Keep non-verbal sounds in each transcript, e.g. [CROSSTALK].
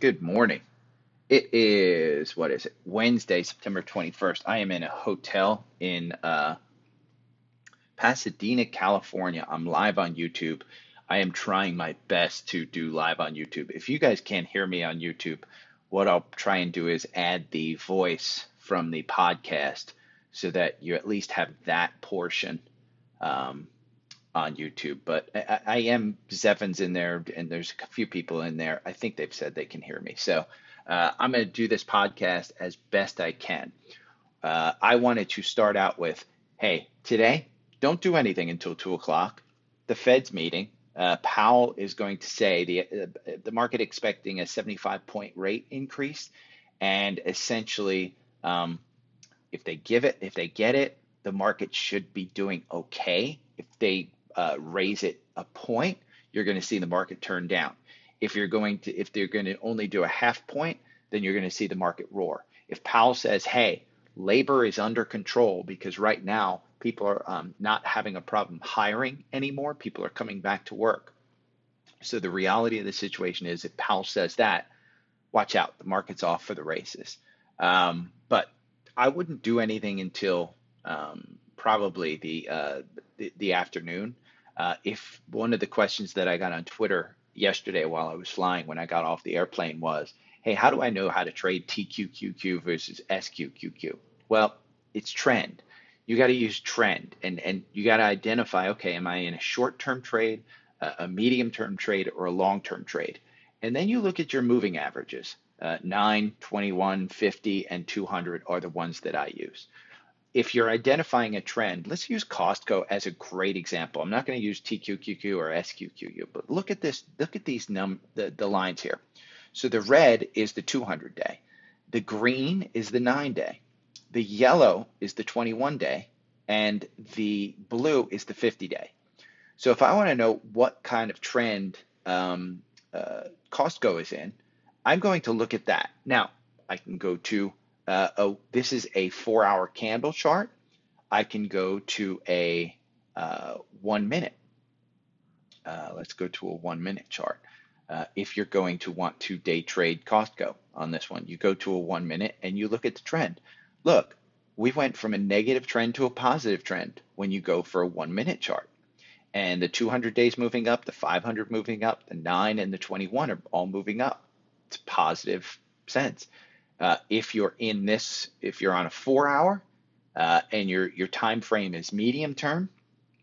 Good morning. It is, what is it? Wednesday, September 21st. I am in a hotel in uh, Pasadena, California. I'm live on YouTube. I am trying my best to do live on YouTube. If you guys can't hear me on YouTube, what I'll try and do is add the voice from the podcast so that you at least have that portion um, on YouTube, but I, I am Zephins in there, and there's a few people in there. I think they've said they can hear me, so uh, I'm going to do this podcast as best I can. Uh, I wanted to start out with, hey, today don't do anything until two o'clock. The Fed's meeting. Uh, Powell is going to say the uh, the market expecting a 75 point rate increase, and essentially, um, if they give it, if they get it, the market should be doing okay. If they uh, raise it a point, you're going to see the market turn down. If you're going to, if they're going to only do a half point, then you're going to see the market roar. If Powell says, "Hey, labor is under control because right now people are um, not having a problem hiring anymore, people are coming back to work." So the reality of the situation is, if Powell says that, watch out, the market's off for the races. Um, but I wouldn't do anything until um, probably the, uh, the, the afternoon. Uh, if one of the questions that I got on Twitter yesterday while I was flying when I got off the airplane was, hey, how do I know how to trade TQQQ versus SQQQ? Well, it's trend. You got to use trend and, and you got to identify, okay, am I in a short term trade, a, medium term trade, or a long term trade? And then you look at your moving averages. Uh, 9, 21, 50, and 200 are the ones that I use if you're identifying a trend, let's use Costco as a great example. I'm not going to use TQQQ or SQQQ, but look at this. Look at these num the, the lines here. So the red is the 200 day, the green is the nine day, the yellow is the 21 day, and the blue is the 50 day. So if I want to know what kind of trend um, uh, Costco is in, I'm going to look at that. Now I can go to uh, oh, this is a four hour candle chart. I can go to a uh, one minute. Uh, let's go to a one minute chart. Uh, if you're going to want to day trade Costco on this one, you go to a one minute and you look at the trend. Look, we went from a negative trend to a positive trend when you go for a one minute chart. And the 200 days moving up, the 500 moving up, the 9 and the 21 are all moving up. It's positive sense. Uh, if you're in this, if you're on a four hour uh, and your your time frame is medium term,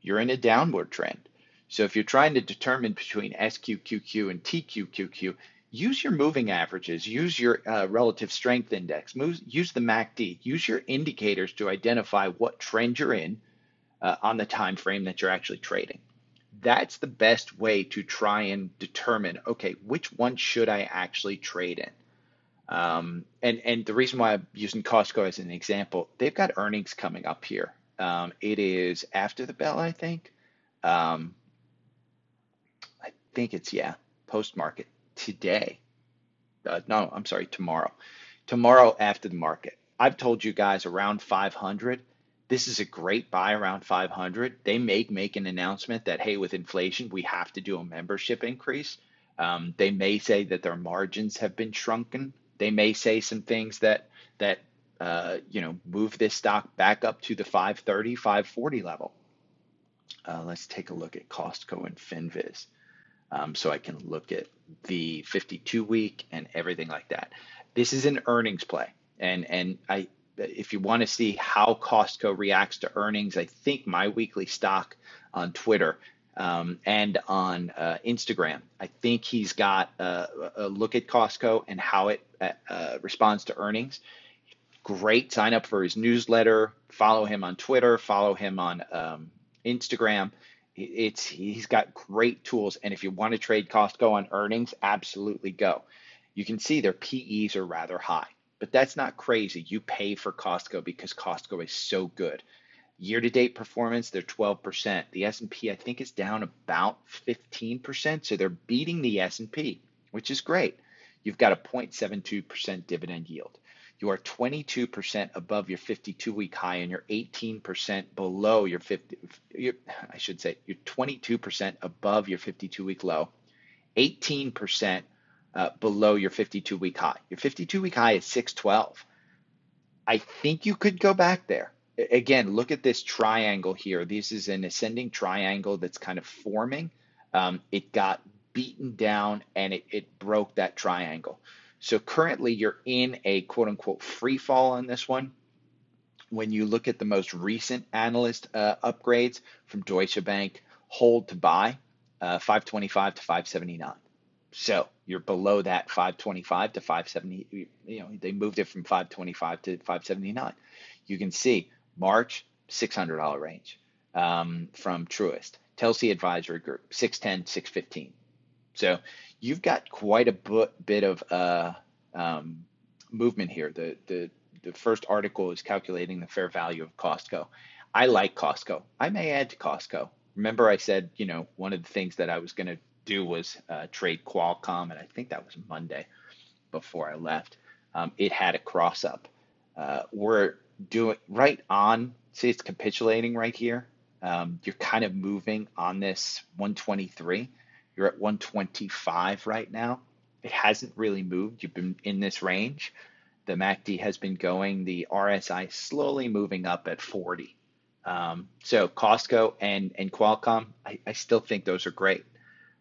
you're in a downward trend. So if you're trying to determine between SQQQ and TQQQ, use your moving averages, use your uh, relative strength index, move, use the MACD, use your indicators to identify what trend you're in uh, on the time frame that you're actually trading. That's the best way to try and determine, okay, which one should I actually trade in? Um, and and the reason why I'm using Costco as an example, they've got earnings coming up here. Um, it is after the bell, I think. Um, I think it's yeah, post market today. Uh, no, I'm sorry, tomorrow. Tomorrow after the market. I've told you guys around 500. This is a great buy around 500. They may make an announcement that hey, with inflation, we have to do a membership increase. Um, they may say that their margins have been shrunken they may say some things that that uh, you know move this stock back up to the 530, 540 level. Uh, let's take a look at Costco and Finviz. Um, so I can look at the 52 week and everything like that. This is an earnings play, and and I if you want to see how Costco reacts to earnings, I think my weekly stock on Twitter um, and on uh, Instagram. I think he's got a, a, look at Costco and how it uh, uh, responds to earnings. Great. Sign up for his newsletter. Follow him on Twitter. Follow him on um, Instagram. It's he's got great tools. And if you want to trade Costco on earnings, absolutely go. You can see their PEs are rather high, but that's not crazy. You pay for Costco because Costco is so good. Year to date performance, they're 12%. The S&P I think is down about 15%, so they're beating the S&P, which is great. You've got a 0.72% dividend yield. You are 22% above your 52 week high and you're 18% below your 50 I should say you're 22% above your 52 week low. 18% uh, below your 52 week high. Your 52 week high is 612. I think you could go back there. Again, look at this triangle here. This is an ascending triangle that's kind of forming. Um, it got beaten down and it, it broke that triangle. So currently you're in a quote unquote free fall on this one. When you look at the most recent analyst uh, upgrades from Deutsche Bank, hold to buy uh, 525 to 579. So you're below that 525 to 570. You know, they moved it from 525 to 579. You can see March, $600 range um, from Truist. Telsey Advisory Group, 610, 615. So you've got quite a bit of uh, um, movement here. The, the, the first article is calculating the fair value of Costco. I like Costco. I may add to Costco. Remember, I said, you know, one of the things that I was going to do was uh, trade Qualcomm, and I think that was Monday before I left. Um, it had a cross up. Uh, we're doing right on, see, it's capitulating right here. Um, you're kind of moving on this 123. You're at 125 right now. It hasn't really moved. You've been in this range. The MACD has been going, the RSI slowly moving up at 40. Um, so Costco and, and Qualcomm, I, I still think those are great.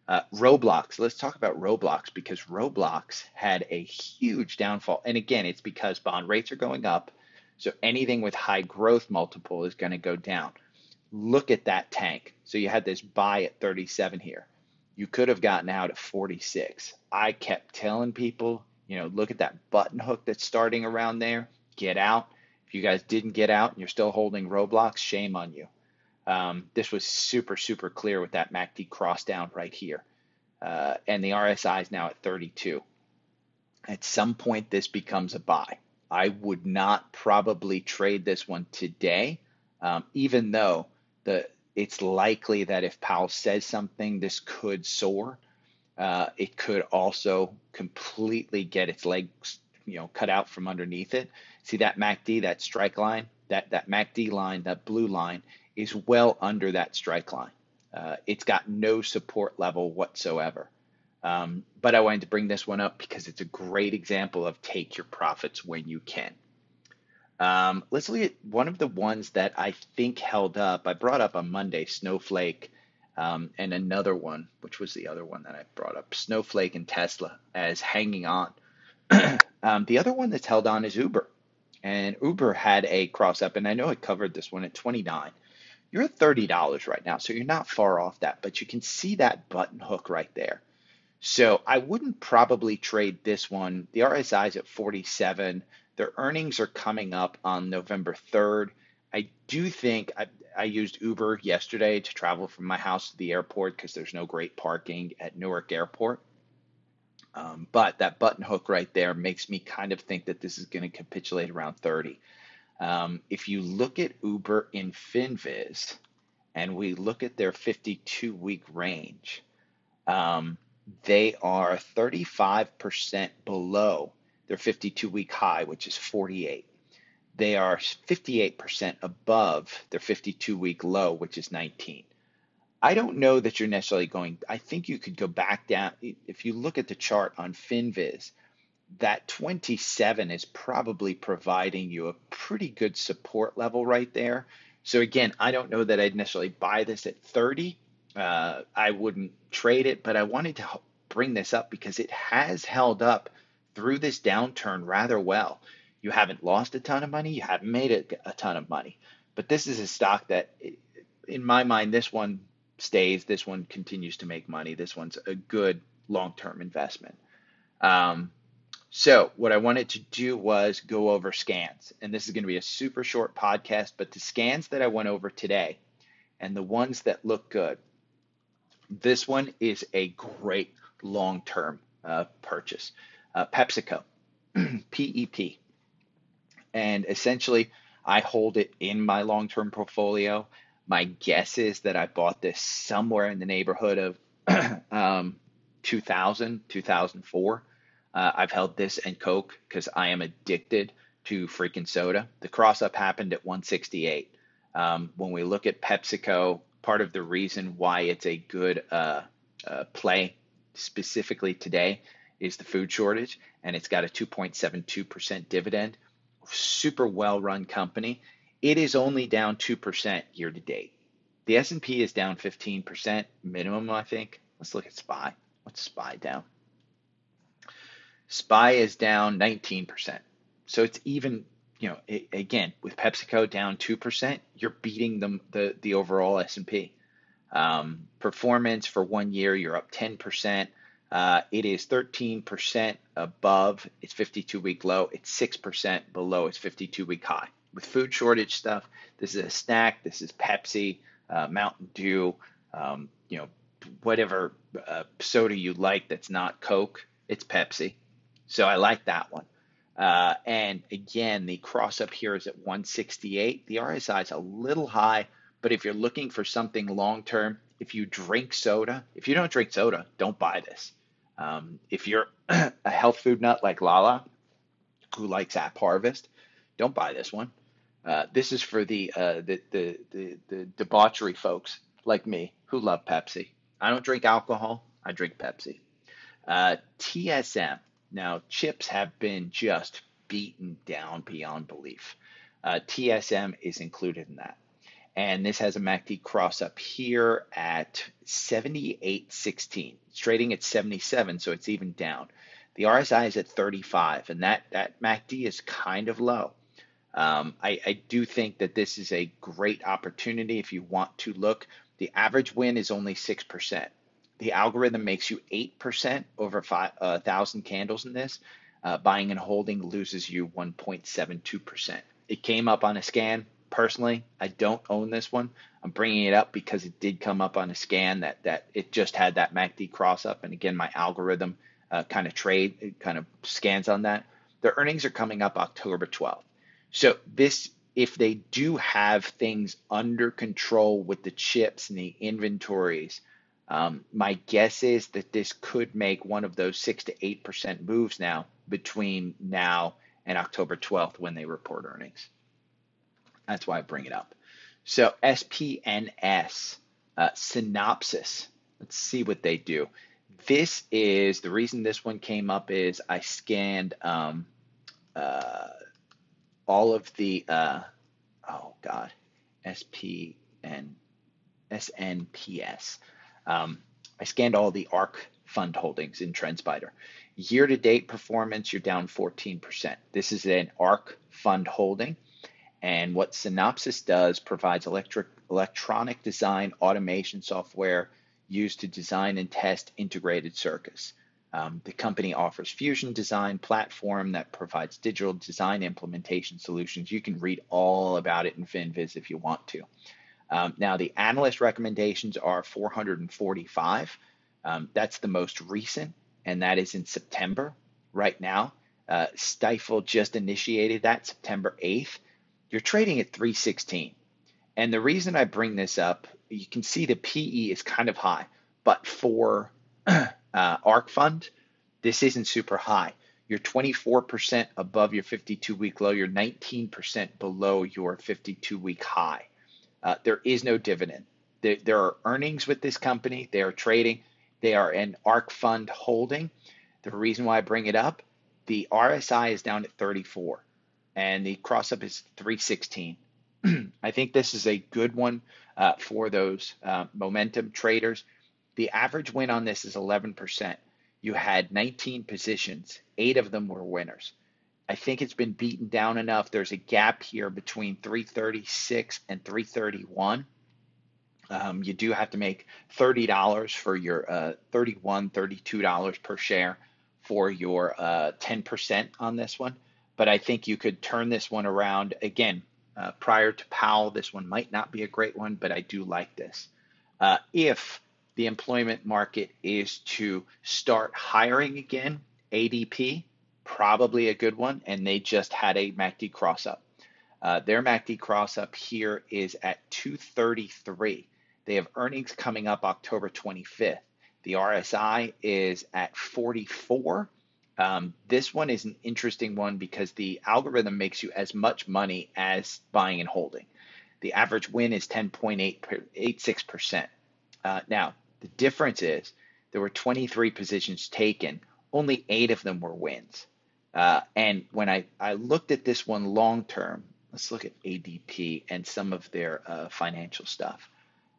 Uh, Roblox, let's talk about Roblox because Roblox had a huge downfall. And again, it's because bond rates are going up. So anything with high growth multiple is going to go down. Look at that tank. So you had this buy at 37 here. You could have gotten out at 46. I kept telling people, you know, look at that button hook that's starting around there. Get out. If you guys didn't get out and you're still holding Roblox, shame on you. Um, this was super, super clear with that MACD cross down right here. Uh, and the RSI is now at 32. At some point, this becomes a buy. I would not probably trade this one today, um, even though the it's likely that if Powell says something, this could soar. Uh, it could also completely get its legs, you know, cut out from underneath it. See that MACD, that strike line, that that MACD line, that blue line is well under that strike line. Uh, it's got no support level whatsoever. Um, but I wanted to bring this one up because it's a great example of take your profits when you can. Um, let's look at one of the ones that I think held up. I brought up on Monday Snowflake um, and another one, which was the other one that I brought up Snowflake and Tesla as hanging on. [CLEARS THROAT] um, the other one that's held on is Uber. And Uber had a cross up, and I know I covered this one at 29 you're at $30 right now, so you're not far off that, but you can see that button hook right there. So I wouldn't probably trade this one. The RSI is at 47. Their earnings are coming up on November 3rd. I do think I, I used Uber yesterday to travel from my house to the airport because there's no great parking at Newark Airport. Um, but that button hook right there makes me kind of think that this is going to capitulate around 30. Um, if you look at Uber in FinViz and we look at their 52 week range, um, they are 35% below their 52 week high, which is 48. They are 58% above their 52 week low, which is 19. I don't know that you're necessarily going, I think you could go back down. If you look at the chart on FinViz, that 27 is probably providing you a pretty good support level right there. So again, I don't know that I'd necessarily buy this at 30. Uh, I wouldn't trade it, but I wanted to bring this up because it has held up through this downturn rather well. You haven't lost a ton of money, you haven't made a, a ton of money, but this is a stock that, in my mind, this one stays. This one continues to make money. This one's a good long-term investment. Um, so, what I wanted to do was go over scans. And this is going to be a super short podcast, but the scans that I went over today and the ones that look good, this one is a great long term uh, purchase. Uh, PepsiCo, [CLEARS THROAT] PEP. And essentially, I hold it in my long term portfolio. My guess is that I bought this somewhere in the neighborhood of [CLEARS THROAT] um, 2000, 2004. Uh, I've held this and Coke because I am addicted to freaking soda. The cross up happened at 168. Um, when we look at PepsiCo, part of the reason why it's a good uh, uh, play specifically today is the food shortage, and it's got a 2.72% dividend. Super well run company. It is only down 2% year to date. The S&P is down 15% minimum, I think. Let's look at SPY. What's SPY down? SPY is down 19%. So it's even, you know, it, again, with PepsiCo down 2%, you're beating them, the, the overall S&P. Um, performance for one year, you're up 10%. Uh, it is 13% above its 52 week low. It's 6% below its 52 week high. With food shortage stuff, this is a snack. This is Pepsi, uh, Mountain Dew, um, you know, whatever uh, soda you like that's not Coke, it's Pepsi. So I like that one. Uh, and again, the cross up here is at 168. The RSI is a little high, but if you're looking for something long term, if you drink soda, if you don't drink soda, don't buy this. Um, if you're [CLEARS THROAT] a health food nut like Lala, who likes AppHarvest, don't buy this one. Uh, this is for the, uh, the, the, the, the debauchery folks like me who love Pepsi. I don't drink alcohol, I drink Pepsi. Uh, TSM. Now, chips have been just beaten down beyond belief. Uh, TSM is included in that. And this has a MACD cross up here at 78.16. It's trading at 77, so it's even down. The RSI is at 35, and that, that MACD is kind of low. Um, I, I do think that this is a great opportunity if you want to look. The average win is only 6%. The algorithm makes you 8% over 1,000 uh, candles in this. Uh, buying and holding loses you 1.72%. It came up on a scan, personally, I don't own this one. I'm bringing it up because it did come up on a scan that that it just had that MACD cross up, and again, my algorithm uh, kind of trade it kind of scans on that. The earnings are coming up October 12th. So this, if they do have things under control with the chips and the inventories, um, my guess is that this could make one of those six to eight percent moves now between now and October 12th when they report earnings. That's why I bring it up. So SPNS, uh, Synopsys. Let's see what they do. This is the reason this one came up is I scanned um, uh, all of the uh, oh god SPN SNPS. Um, I scanned all the ARK fund holdings in TrendSpider. Year to date performance, you're down 14%. This is an ARK fund holding. And what Synopsys does provides electric, electronic design automation software used to design and test integrated circuits. Um, the company offers Fusion Design platform that provides digital design implementation solutions. You can read all about it in FinViz if you want to. Um, now, the analyst recommendations are 445. Um, that's the most recent, and that is in September right now. Uh, Stifel just initiated that September 8th you're trading at 316. And the reason I bring this up, you can see the PE is kind of high, but for [CLEARS THROAT] uh, ARK Fund, this isn't super high. You're 24% above your 52 week low, you're 19% below your 52 week high. Uh, there is no dividend. There, there are earnings with this company, they are trading, they are an ARK Fund holding. The reason why I bring it up, the RSI is down at 34 and the cross up is 316. [CLEARS THROAT] I think this is a good one uh, for those uh, momentum traders. The average win on this is 11%. You had 19 positions, eight of them were winners. I think it's been beaten down enough. There's a gap here between 336 and 331. Um, you do have to make $30 for your uh, $31, $32 per share for your uh, 10% on this one but I think you could turn this one around again. Uh, prior to Powell, this one might not be a great one, but I do like this. Uh, if the employment market is to start hiring again, ADP, probably a good one, and they just had a MACD cross up. Uh, their MACD cross up here is at 233. They have earnings coming up October 25th. The RSI is at 44 um, this one is an interesting one because the algorithm makes you as much money as buying and holding. The average win is 10.86%. Uh, now, the difference is there were 23 positions taken. only eight of them were wins. Uh, and when I, I looked at this one long term, let's look at ADP and some of their uh, financial stuff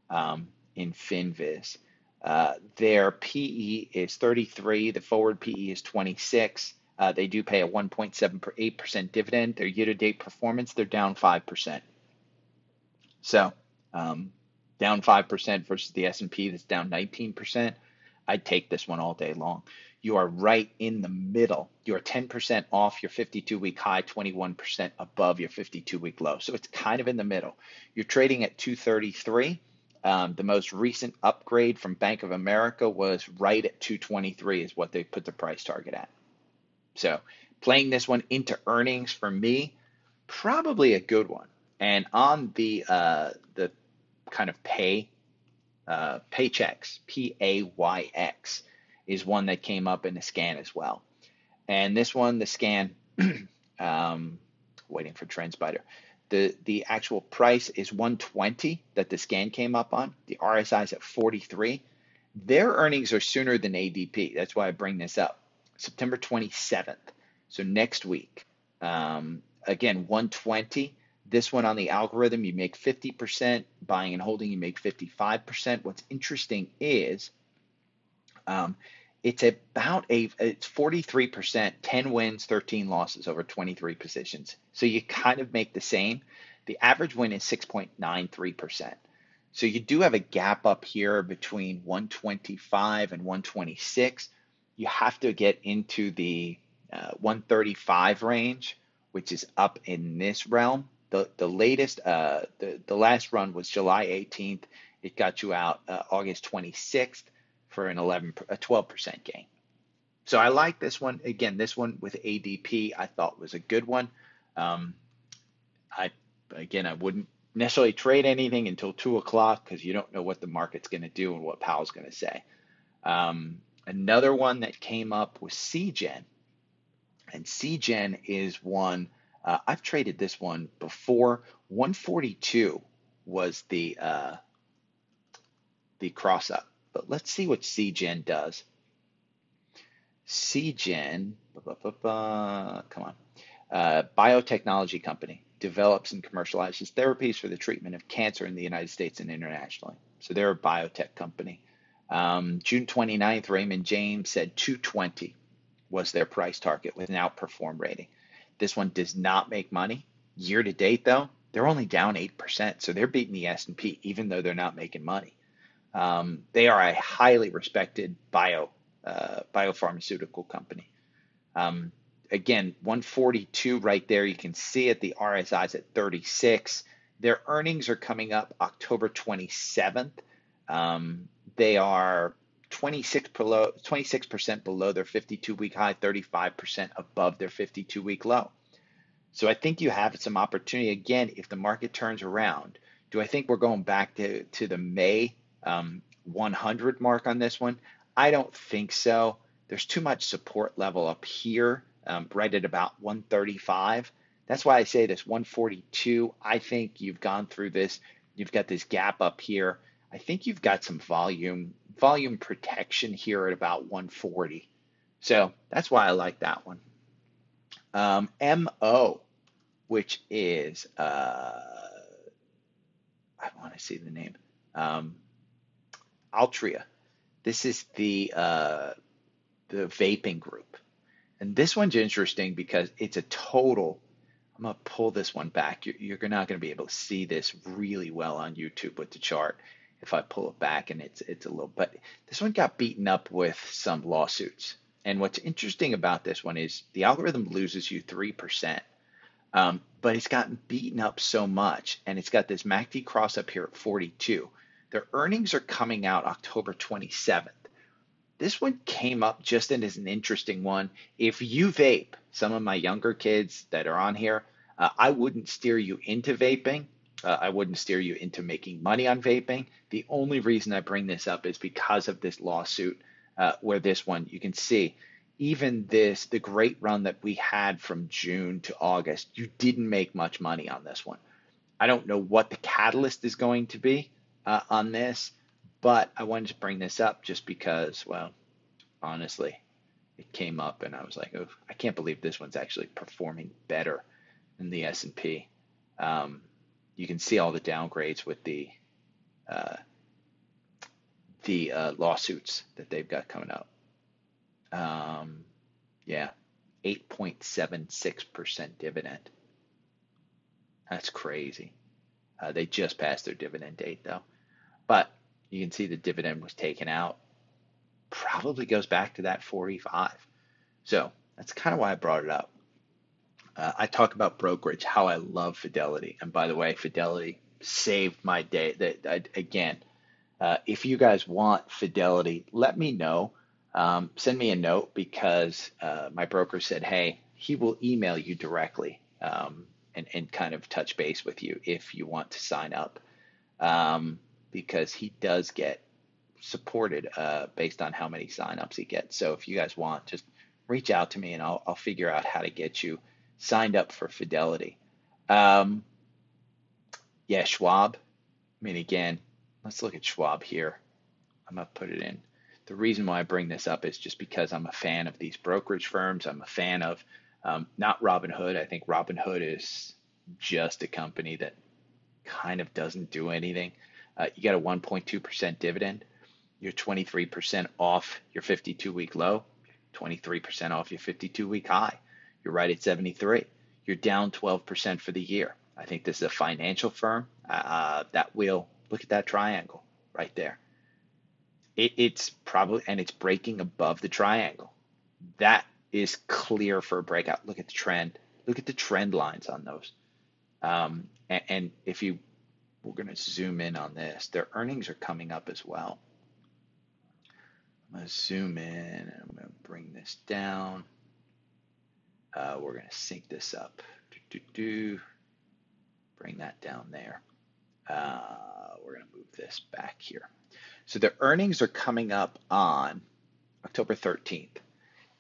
um, in FinViz. Uh, their PE is 33, the forward PE is 26. Uh, they do pay a 1.78% dividend. Their year to date performance, they're down 5%. So, um, down 5% versus the S&P that's down 19%. I'd take this one all day long. You are right in the middle. You're 10% off your 52 week high, 21% above your 52 week low. So it's kind of in the middle. You're trading at 233. Um, the most recent upgrade from Bank of America was right at 223 is what they put the price target at. So playing this one into earnings for me, probably a good one. And on the uh, the kind of pay uh, Paychex, P A Y X, is one that came up in the scan as well. And this one, the scan, [CLEARS THROAT] um, waiting for TrendSpider. The the actual price is 120 that the scan came up on. The RSI is at 43. Their earnings are sooner than ADP. That's why I bring this up. September 27th. So next week. Um, again, 120 this one on the algorithm, you make 50%. Buying and holding, you make 55%. What's interesting is um, it's about a it's 43%, 10 wins, 13 losses over 23 positions. So you kind of make the same. The average win is 6.93%. So you do have a gap up here between 125 and 126. You have to get into the uh, 135 range, which is up in this realm the the latest uh, the the last run was July 18th. It got you out uh, August 26th for an 11 a 12 percent gain. So I like this one again. This one with ADP I thought was a good one. Um, I again I wouldn't necessarily trade anything until two o'clock because you don't know what the market's going to do and what Powell's going to say. Um, another one that came up was Seagen, and Seagen is one uh, I've traded this one before. 142 was the uh, the cross up, but let's see what Seagen does. Seagen, come on, uh, biotechnology company develops and commercializes therapies for the treatment of cancer in the United States and internationally. So they're a biotech company. Um, June 29th, Raymond James said 220 was their price target with an outperform rating. This one does not make money. Year to date, though, they're only down 8%. So they're beating the S&P, even though they're not making money. Um, they are a highly respected bio uh, biopharmaceutical company. Um, again, 142 right there. You can see it. The RSI is at 36. Their earnings are coming up October 27th. Um, they are 26 below 26% below their 52 week high, 35% above their 52 week low. So I think you have some opportunity again if the market turns around. Do I think we're going back to, to the May um, 100 mark on this one? I don't think so. There's too much support level up here, um, right at about 135. That's why I say this 142. I think you've gone through this. You've got this gap up here. I think you've got some volume volume protection here at about 140. So that's why I like that one. Um, MO, which is, uh, I want to see the name, um, Altria. This is the uh, the vaping group, and this one's interesting because it's a total. I'm gonna pull this one back. You're, you're not gonna be able to see this really well on YouTube with the chart if I pull it back and it's it's a little but this one got beaten up with some lawsuits. And what's interesting about this one is the algorithm loses you three percent. Um, but it's gotten beaten up so much, and it's got this MACD cross up here at 42. Their earnings are coming out October 27th. This one came up just as an interesting one. If you vape, some of my younger kids that are on here, uh, I wouldn't steer you into vaping uh, I wouldn't steer you into making money on vaping. The only reason I bring this up is because of this lawsuit, uh, where this one you can see, even this, the great run that we had from June to August, you didn't make much money on this one. I don't know what the catalyst is going to be uh, on this, but I wanted to bring this up just because, well, honestly, it came up, and I was like, oh, I can't believe this one's actually performing better than the S&P. Um, you can see all the downgrades with the uh, the uh, lawsuits that they've got coming up. Um, yeah, 8.76% dividend. That's crazy. Uh, they just passed their dividend date though. But you can see the dividend was taken out. Probably goes back to that 45. So that's kind of why I brought it up. Uh, I talk about brokerage, how I love Fidelity. And by the way, Fidelity saved my day. That again, uh, if you guys want Fidelity, let me know. Um, send me a note because uh, my broker said, hey, he will email you directly um, and, and kind of touch base with you if you want to sign up um, because he does get supported uh, based on how many signups he gets. So if you guys want, just reach out to me and I'll, I'll figure out how to get you signed up for Fidelity. Um, yeah, Schwab. I mean, again, let's look at Schwab here. I'm going to put it in. The reason why I bring this up is just because I'm a fan of these brokerage firms. I'm a fan of um, not Robinhood. I think Robinhood is just a company that kind of doesn't do anything. Uh, you got a 1.2% dividend. You're 23% off your 52 week low, 23% off your 52 week high. You're right at 73. You're down 12% for the year. I think this is a financial firm uh, that will look at that triangle right there. It, it's probably and it's breaking above the triangle. That is clear for a breakout. Look at the trend. Look at the trend lines on those. Um, and, and if you, we're going to zoom in on this. Their earnings are coming up as well. I'm going to zoom in and I'm going to bring this down. Uh, we're going to sync this up. Do, do, do. Bring that down there. Uh, we're going to move this back here. So the earnings are coming up on October 13th.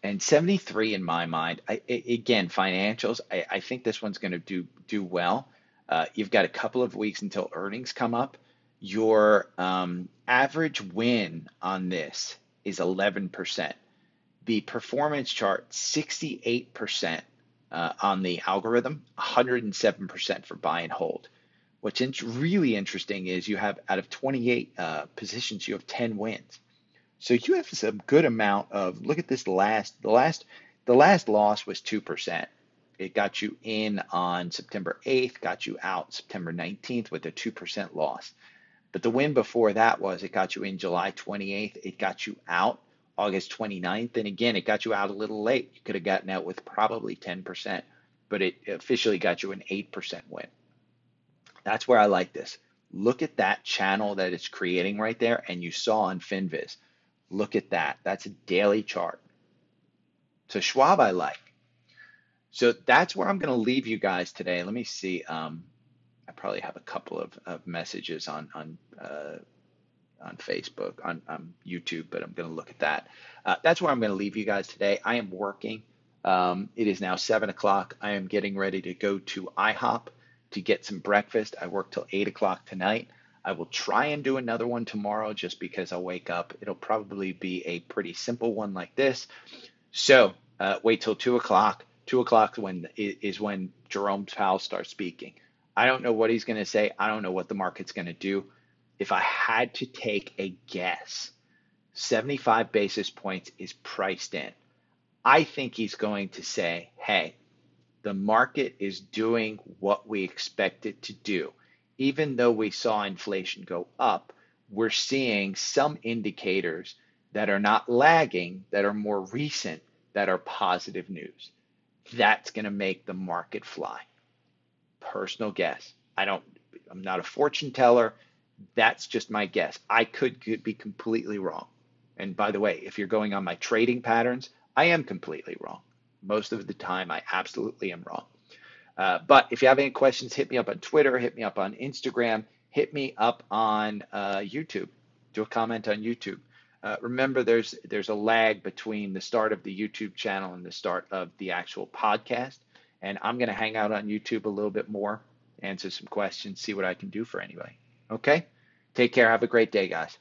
And 73 in my mind, I, again, financials, I, I, think this one's going to do do well. Uh, you've got a couple of weeks until earnings come up. Your um, average win on this is 11%. The performance chart, 68% uh, on the algorithm, 107% for buy and hold. What's really interesting is you have out of 28 uh, positions, you have 10 wins. So you have some good amount of look at this last the last the last loss was two percent. It got you in on September 8th, got you out September 19th with a 2% loss. But the win before that was it got you in July 28th, it got you out August 29th, and again, it got you out a little late. You could have gotten out with probably 10%, but it officially got you an 8% win. That's where I like this. Look at that channel that it's creating right there, and you saw on FinViz Look at that. That's a daily chart. So Schwab I like. So that's where I'm going to leave you guys today. Let me see. Um, I probably have a couple of, of messages on on uh, on Facebook, on, on YouTube, but I'm going to look at that. Uh, that's where I'm going to leave you guys today. I am working. Um, it is now seven o'clock. I am getting ready to go to IHOP to get some breakfast. I work till eight o'clock tonight. I will try and do another one tomorrow just because I'll wake up. It'll probably be a pretty simple one like this. So uh, wait till two o'clock. Two o'clock when is when Jerome Powell starts speaking. I don't know what he's going to say. I don't know what the market's going to do. If I had to take a guess, 75 basis points is priced in. I think he's going to say, hey, the market is doing what we expect it to do even though we saw inflation go up, we're seeing some indicators that are not lagging, that are more recent, that are positive news. That's going to make the market fly. Personal guess. I don't, I'm not a fortune teller. That's just my guess. I could be completely wrong. And by the way, if you're going on my trading patterns, I am completely wrong. Most of the time, I absolutely am wrong. Uh, but if you have any questions, hit me up on Twitter, hit me up on Instagram, hit me up on uh, YouTube. Do a comment on YouTube. Uh, remember, there's there's a lag between the start of the YouTube channel and the start of the actual podcast. And I'm going to hang out on YouTube a little bit more, answer some questions, see what I can do for anybody. Okay? Take care. Have a great day, guys.